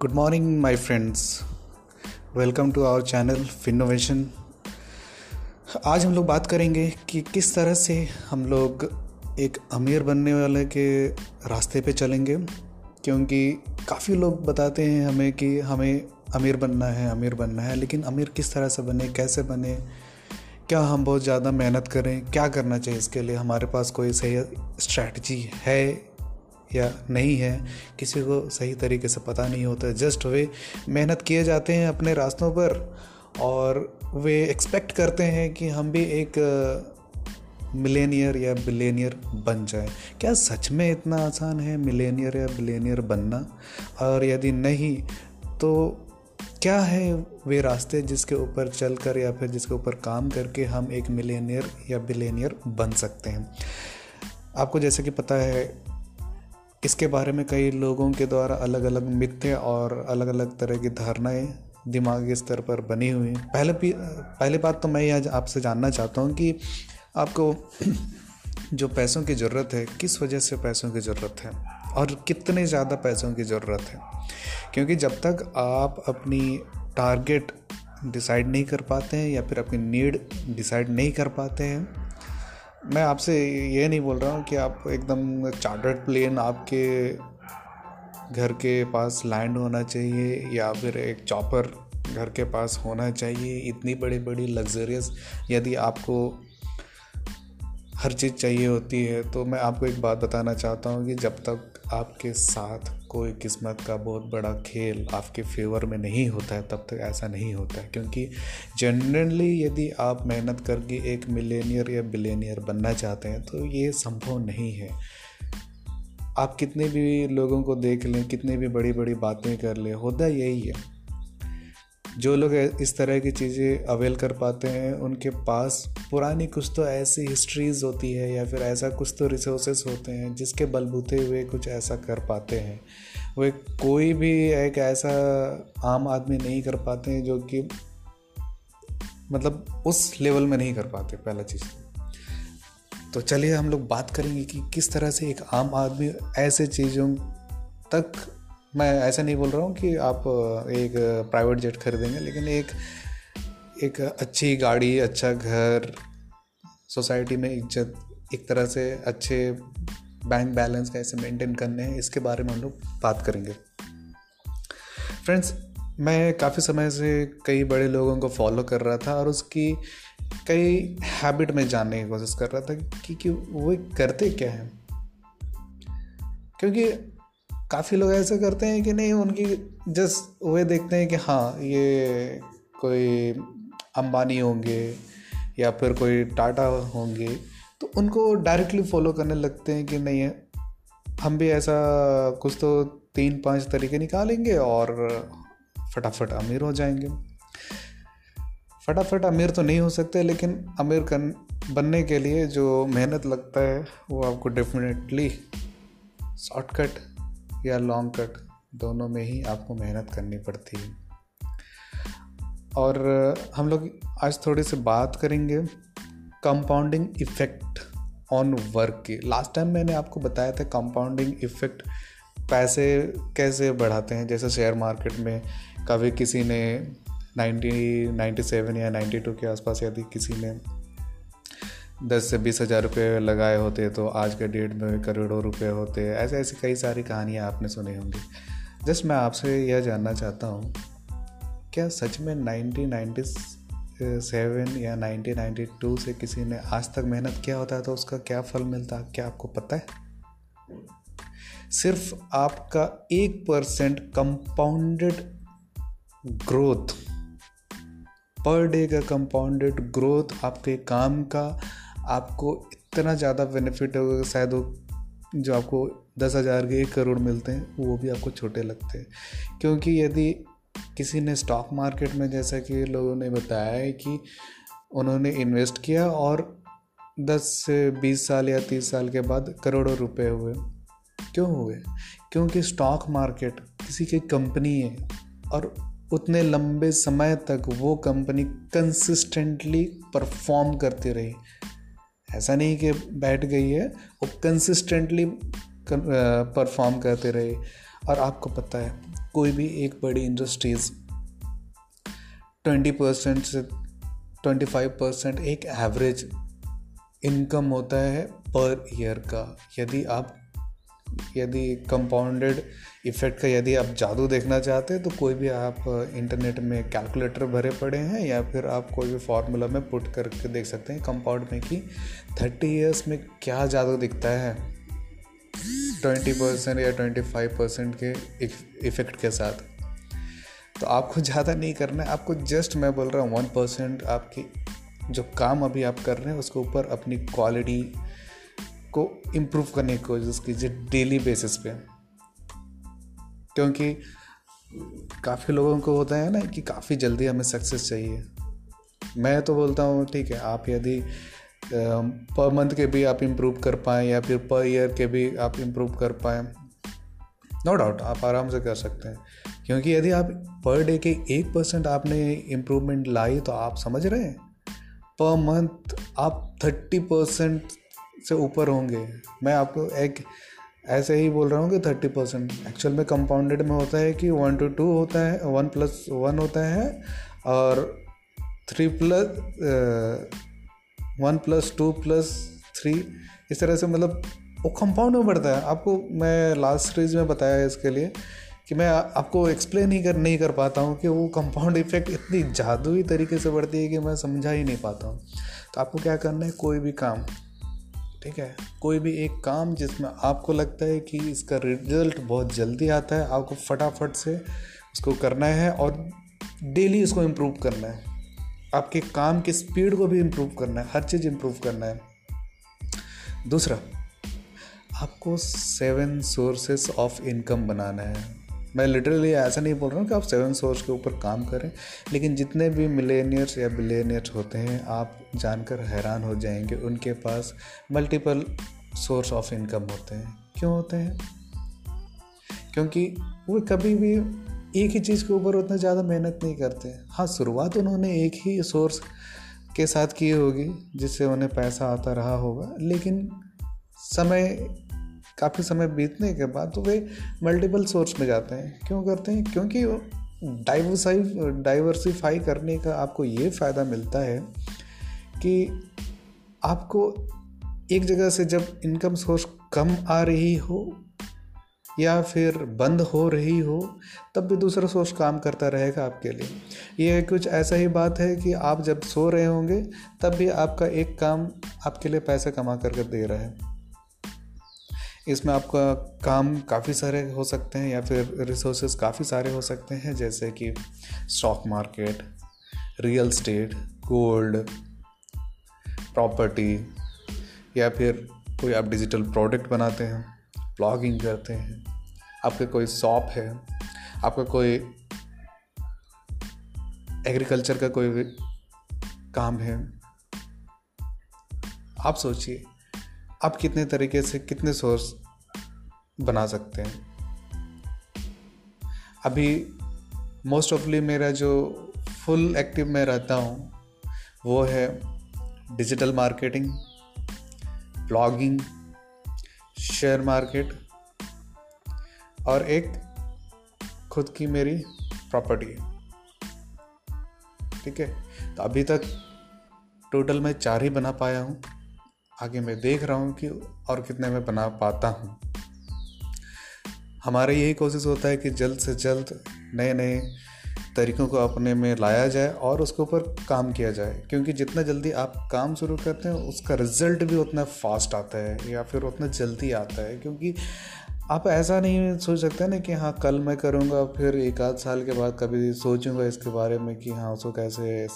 Good morning my friends welcome to our channel Finovation आज हम लोग बात करेंगे कि किस तरह से हम लोग एक अमीर बनने वाले के रास्ते पे चलेंगे, क्योंकि काफ़ी लोग बताते हैं हमें कि हमें अमीर बनना है, अमीर बनना है, लेकिन अमीर किस तरह से बने, कैसे बने, क्या हम बहुत ज़्यादा मेहनत करें, क्या करना चाहिए इसके लिए, हमारे पास कोई सही स्ट्रैटी है या नहीं है, किसी को सही तरीके से पता नहीं होता जस्ट वे मेहनत किए जाते हैं अपने रास्तों पर और वे एक्सपेक्ट करते हैं कि हम भी एक मिलेनियर या बिलेनियर बन जाए। क्या सच में इतना आसान है मिलेनियर या बिलेनियर बनना? और यदि नहीं तो क्या है वे रास्ते जिसके ऊपर चलकर या फिर जिसके ऊपर काम करके हम एक मिलेनियर या बिलेनियर बन सकते हैं? आपको जैसे कि पता है इसके बारे में कई लोगों के द्वारा अलग अलग मिथ्य और अलग अलग तरह की धारणाएँ दिमागी स्तर पर बनी हुई हैं। पहले पहली बात तो मैं यह आपसे जानना चाहता हूँ कि आपको जो पैसों की ज़रूरत है, किस वजह से पैसों की ज़रूरत है और कितने ज़्यादा पैसों की ज़रूरत है? क्योंकि जब तक आप अपनी टारगेट डिसाइड नहीं कर पाते हैं या फिर अपनी नीड डिसाइड नहीं कर पाते हैं मैं आपसे ये नहीं बोल रहा हूँ कि आप एकदम चार्टर्ड प्लेन आपके घर के पास लैंड होना चाहिए या फिर एक चॉपर घर के पास होना चाहिए। इतनी बड़ी बड़ी लग्जरियस यदि आपको हर चीज़ चाहिए होती है तो मैं आपको एक बात बताना चाहता हूँ कि जब तक आपके साथ कोई किस्मत का बहुत बड़ा खेल आपके फेवर में नहीं होता है, तब तक ऐसा नहीं होता है। क्योंकि जनरली यदि आप मेहनत करके एक मिलेनियर या बिलेनियर बनना चाहते हैं तो ये संभव नहीं है। आप कितने भी लोगों को देख लें, कितने भी बड़ी बड़ी बातें कर लें, होता यही है। जो लोग इस तरह की चीज़ें अवेल कर पाते हैं, उनके पास पुरानी कुछ तो ऐसी हिस्ट्रीज होती है या फिर ऐसा कुछ तो रिसोर्सेस होते हैं जिसके बलबूते हुए कुछ ऐसा कर पाते हैं। वे कोई भी एक ऐसा आम आदमी नहीं कर पाते हैं जो कि मतलब उस लेवल में नहीं कर पाते पहला चीज़ तो चलिए हम लोग बात करेंगे कि किस तरह से एक आम आदमी ऐसे चीज़ों तक मैं ऐसा नहीं बोल रहा हूँ कि आप एक प्राइवेट जेट खरीदेंगे लेकिन एक एक अच्छी गाड़ी अच्छा घर सोसाइटी में इज़्ज़त एक तरह से अच्छे बैंक बैलेंस कैसे मेंटेन करने हैं इसके बारे में हम लोग बात करेंगे। फ्रेंड्स मैं काफ़ी समय से कई बड़े लोगों को फॉलो कर रहा था और उसकी कई हैबिट में जानने की कोशिश कर रहा था कि, कि वो करते क्या हैं? क्योंकि काफ़ी लोग ऐसा करते हैं कि नहीं, उनकी जस्ट वे देखते हैं कि हाँ ये कोई अंबानी होंगे या फिर कोई टाटा होंगे तो उनको डायरेक्टली फॉलो करने लगते हैं कि नहीं, हम भी ऐसा कुछ तो तीन पाँच तरीके निकालेंगे और फटाफट अमीर हो जाएँगे। फटाफट अमीर तो नहीं हो सकते, लेकिन अमीर कर बनने के लिए जो मेहनत लगता है, वो आपको डेफिनेटली शॉर्टकट या लॉन्ग कट दोनों में ही आपको मेहनत करनी पड़ती है। और हम लोग आज थोड़ी सी बात करेंगे कंपाउंडिंग इफ़ेक्ट ऑन वर्क की। लास्ट टाइम मैंने आपको बताया था कंपाउंडिंग इफ़ेक्ट पैसे कैसे बढ़ाते हैं, जैसे शेयर मार्केट में कभी किसी ने 90 97 या 92 के आसपास यदि किसी ने दस से बीस हज़ार रुपये लगाए होते तो आज के डेट में करोड़ों रुपए होते। ऐसे, ऐसी कई सारी कहानियाँ आपने सुनी होंगी। जस्ट मैं आपसे यह जानना चाहता हूँ, क्या सच में नाइनटीन सेवन या 1992 से किसी ने आज तक मेहनत किया होता तो उसका क्या फल मिलता, क्या आपको पता है? सिर्फ़ आपका एक percent compounded growth per day का कंपाउंडेड ग्रोथ आपके काम का आपको इतना ज़्यादा बेनिफिट होगा शायद वो जो आपको दस हज़ार के एक करोड़ मिलते हैं, वो भी आपको छोटे लगते हैं। क्योंकि यदि किसी ने स्टॉक मार्केट में, जैसा कि लोगों ने बताया है कि उन्होंने इन्वेस्ट किया और 10 से 20 साल या 30 साल के बाद करोड़ों रुपए हुए। क्यों हुए? क्योंकि स्टॉक मार्केट किसी की कंपनी है और उतने लंबे समय तक वो कंपनी कंसिस्टेंटली परफॉर्म करती रही। ऐसा नहीं कि बैठ गई है, वो कंसिस्टेंटली परफॉर्म करते रहे। और आपको पता है, कोई भी एक बड़ी इंडस्ट्रीज़ ट्वेंटी परसेंट से ट्वेंटी फाइव परसेंट एक एवरेज इनकम होता है पर ईयर का। यदि आप यदि कंपाउंडेड इफ़ेक्ट का यदि आप जादू देखना चाहते हैं तो कोई भी आप इंटरनेट में कैलकुलेटर भरे पड़े हैं या फिर आप कोई भी फार्मूला में पुट करके देख सकते हैं कंपाउंड में कि थर्टी ईयर्स में क्या जादू दिखता है। ट्वेंटी परसेंट या ट्वेंटी फाइव परसेंट के इफ़ेक्ट के साथ। तो आपको ज़्यादा नहीं करना है, आपको जस्ट मैं बोल रहा हूँ वन परसेंट आपकी जो काम अभी आप कर रहे हैं, उसके ऊपर अपनी क्वालिटी को इम्प्रूव करने की कोशिश कीजिए डेली बेसिस पे। क्योंकि काफ़ी लोगों को होता है ना कि काफ़ी जल्दी हमें सक्सेस चाहिए। मैं तो बोलता हूँ, ठीक है, आप यदि पर मंथ के भी आप इम्प्रूव कर पाएँ या फिर पर ईयर के भी आप इम्प्रूव कर पाएँ नो डाउट आप आराम से कर सकते हैं। क्योंकि यदि आप पर डे के एक परसेंट आपने इम्प्रूवमेंट लाई तो आप समझ रहे हैं पर मंथ आप थर्टी परसेंट से ऊपर होंगे। मैं आपको एक ऐसे ही बोल रहा हूँ कि थर्टी परसेंट एक्चुअल में कंपाउंडेड में होता है कि वन टू टू होता है वन प्लस वन होता है और three plus one plus two plus three इस तरह से मतलब वो कंपाउंड में बढ़ता है। आपको मैं लास्ट सीरीज़ में बताया इसके लिए कि मैं आपको एक्सप्लेन ही कर, नहीं कर पाता हूँ कि वो कंपाउंड इफ़ेक्ट इतनी जादुई तरीके से बढ़ती है कि मैं समझा ही नहीं पाता हूँ। तो आपको क्या करना है? कोई भी काम। ठीक है? कोई भी एक काम जिसमें आपको लगता है कि इसका रिज़ल्ट बहुत जल्दी आता है, आपको फटाफट से उसको करना है और डेली उसको इम्प्रूव करना है। आपके काम की स्पीड को भी इम्प्रूव करना है, हर चीज़ इम्प्रूव करना है। दूसरा, आपको सेवन सोर्सेस ऑफ़ इनकम बनाना है। मैं लिटरली ऐसा नहीं बोल रहा हूँ कि आप सेवन सोर्स के ऊपर काम करें, लेकिन जितने भी मिलेनियर्स या बिलेनियर्स होते हैं, आप जानकर हैरान हो जाएँगे उनके पास मल्टीपल सोर्स ऑफ़ इनकम होते हैं। क्यों होते हैं? क्योंकि वो कभी भी एक ही चीज़ के ऊपर उतना ज़्यादा मेहनत नहीं करते। हाँ शुरुआत उन्होंने एक ही सोर्स के साथ की होगी, जिससे उन्हें पैसा आता रहा होगा, लेकिन समय काफ़ी समय बीतने के बाद तो वे मल्टीपल सोर्स में जाते हैं। क्यों करते हैं? क्योंकि डाइवर्साई डाइवर्सिफाई करने का आपको ये फ़ायदा मिलता है कि आपको एक जगह से जब इनकम सोर्स कम आ रही हो या फिर बंद हो रही हो, तब भी दूसरा सोर्स काम करता रहेगा आपके लिए। ये कुछ ऐसा ही बात है कि आप जब सो रहे होंगे, तब भी आपका एक काम आपके लिए पैसे कमा करके दे रहा है। इसमें आपका काम काफ़ी सारे हो सकते हैं या फिर रिसोर्सेज काफ़ी सारे हो सकते हैं, जैसे कि stock market real estate gold property या फिर कोई आप डिजिटल प्रोडक्ट बनाते हैं ब्लॉगिंग करते हैं, आपका कोई शॉप है, आपका कोई एग्रीकल्चर का कोई काम है, आप सोचिए। आप कितने तरीके से कितने सोर्स बना सकते हैं? अभी मोस्ट ऑफली मेरा जो फुल एक्टिव में रहता हूँ, वो है digital marketing blogging share market और एक खुद की मेरी प्रॉपर्टी ठीक है? तो अभी तक टोटल मैं चार ही बना पाया हूँ। आगे मैं देख रहा हूँ कि और कितने में बना पाता हूँ। हमारा यही कोशिश होता है कि जल्द से जल्द नए नए तरीक़ों को अपने में लाया जाए और उसके ऊपर काम किया जाए, क्योंकि जितना जल्दी आप काम शुरू करते हैं, उसका रिज़ल्ट भी उतना फास्ट आता है या फिर उतना जल्दी आता है, क्योंकि आप ऐसा नहीं सोच सकते ना कि हाँ कल मैं करूँगा, फिर एक आध साल के बाद कभी सोचूँगा इसके बारे में कि हाँ उसको कैसे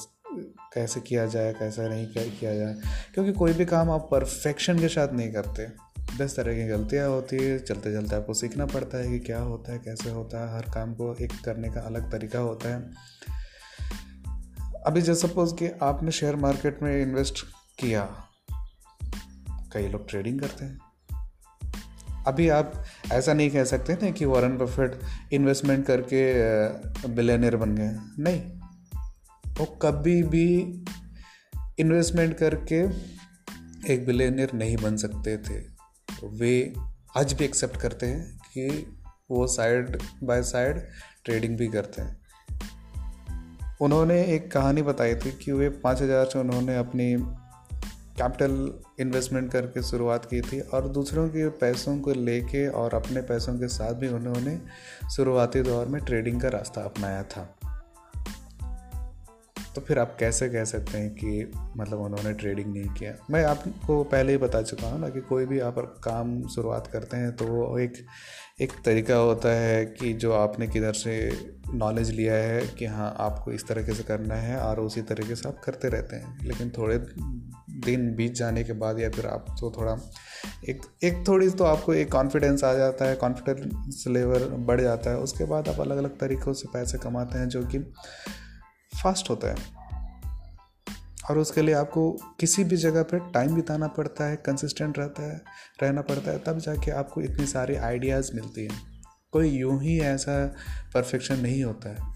कैसे किया जाए, कैसे नहीं किया जाए। क्योंकि कोई भी काम आप परफेक्शन के साथ नहीं करते। दस तरह की गलतियाँ होती है चलते चलते आपको सीखना पड़ता है कि क्या होता है, कैसे होता है, हर काम को एक करने का अलग तरीका होता है। अभी जैसे सपोज़ कि आपने शेयर मार्केट में इन्वेस्ट किया, कई लोग ट्रेडिंग करते हैं। अभी आप ऐसा नहीं कह सकते ना कि वॉरेन बफेट इन्वेस्टमेंट करके बिलेनियर बन गए नहीं। वो कभी भी इन्वेस्टमेंट करके एक बिलेनियर नहीं बन सकते थे। तो वे आज भी एक्सेप्ट करते हैं कि वो साइड बाय साइड ट्रेडिंग भी करते हैं। उन्होंने एक कहानी बताई थी कि वे पाँच हज़ार से उन्होंने अपनी कैपिटल इन्वेस्टमेंट करके शुरुआत की थी और दूसरों के पैसों को लेके और अपने पैसों के साथ भी उन्होंने शुरुआती दौर में ट्रेडिंग का रास्ता अपनाया था। तो फिर आप कैसे कह सकते हैं कि मतलब उन्होंने ट्रेडिंग नहीं किया? मैं आपको पहले ही बता चुका हूँ ना कि कोई भी आप काम शुरुआत करते हैं तो वो एक एक तरीका होता है कि जो आपने किधर से नॉलेज लिया है कि हाँ आपको इस तरीके से करना है और उसी तरीके से आप करते रहते हैं। लेकिन थोड़े दिन बीत जाने के बाद या फिर आप तो थोड़ा एक एक थोड़ी तो आपको एक कॉन्फिडेंस आ जाता है कॉन्फिडेंस लेवल बढ़ जाता है। उसके बाद आप अलग अलग तरीक़ों से पैसे कमाते हैं जो कि फास्ट होता है। और उसके लिए आपको किसी भी जगह पर टाइम बिताना पड़ता है कंसिस्टेंट रहता है, रहना पड़ता है, तब जाके आपको इतनी सारी आइडियाज़ मिलती हैं। कोई यूँ ही ऐसा परफेक्शन नहीं होता है।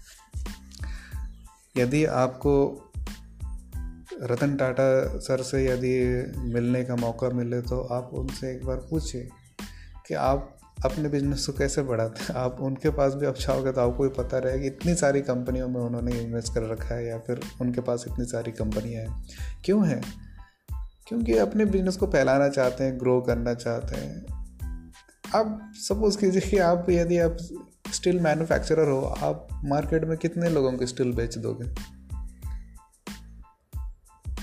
यदि आपको रतन टाटा सर से यदि मिलने का मौका मिले तो आप उनसे एक बार पूछिए कि आप अपने बिज़नेस को कैसे बढ़ाते हैं? आप उनके पास भी अब चाहोगे तो आपको भी पता रहेगा इतनी सारी कंपनियों में उन्होंने इन्वेस्ट कर रखा है या फिर उनके पास इतनी सारी कंपनियाँ हैं। क्यों हैं? क्योंकि अपने बिज़नेस को फैलाना चाहते हैं ग्रो करना चाहते हैं। अब सपोज़ कीजिए कि आप यदि आप स्टील मैन्युफैक्चरर हो, आप मार्केट में कितने लोगों को स्टील बेच दोगे?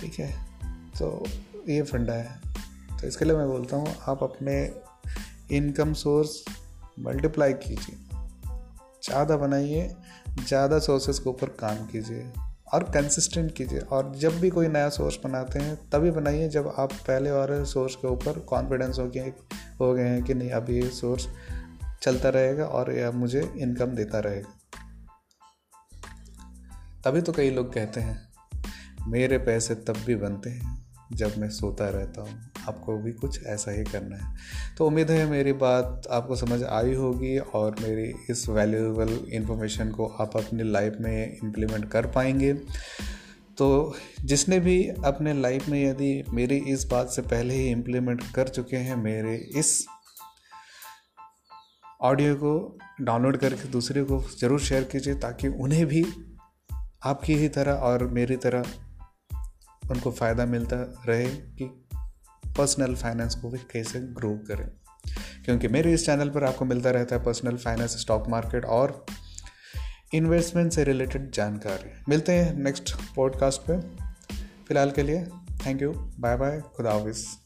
ठीक है तो ये फंडा है। तो इसके लिए मैं बोलता हूँ, आप अपने इनकम सोर्स मल्टीप्लाई कीजिए। ज़्यादा बनाइए, ज़्यादा सोर्सेस के ऊपर काम कीजिए और कंसिस्टेंट कीजिए और जब भी कोई नया सोर्स बनाते हैं, तभी बनाइए जब आप पहले और सोर्स के ऊपर कॉन्फिडेंस हो गया हो गए हैं कि नहीं, अब ये सोर्स चलता रहेगा और यह मुझे इनकम देता रहेगा। तभी तो कई लोग कहते हैं, मेरे पैसे तब भी बनते हैं जब मैं सोता रहता हूँ। आपको भी कुछ ऐसा ही करना है। तो उम्मीद है मेरी बात आपको समझ आई होगी और मेरी इस वैल्यूएबल इन्फॉर्मेशन को आप अपनी लाइफ में इम्प्लीमेंट कर पाएँगे। तो जिसने भी अपने लाइफ में यदि मेरी इस बात से पहले ही इम्प्लीमेंट कर चुके हैं, मेरे इस ऑडियो को डाउनलोड करके दूसरे को ज़रूर शेयर कीजिए ताकि उन्हें भी आपकी ही तरह और मेरी तरह उनको फ़ायदा मिलता रहे कि पर्सनल फाइनेंस को कैसे ग्रो करें। क्योंकि मेरे इस चैनल पर आपको मिलता रहता है पर्सनल फाइनेंस स्टॉक मार्केट और इन्वेस्टमेंट से रिलेटेड जानकारी। मिलते हैं नेक्स्ट पॉडकास्ट पे। फ़िलहाल के लिए थैंक यू बाय बाय खुदा हाफिज़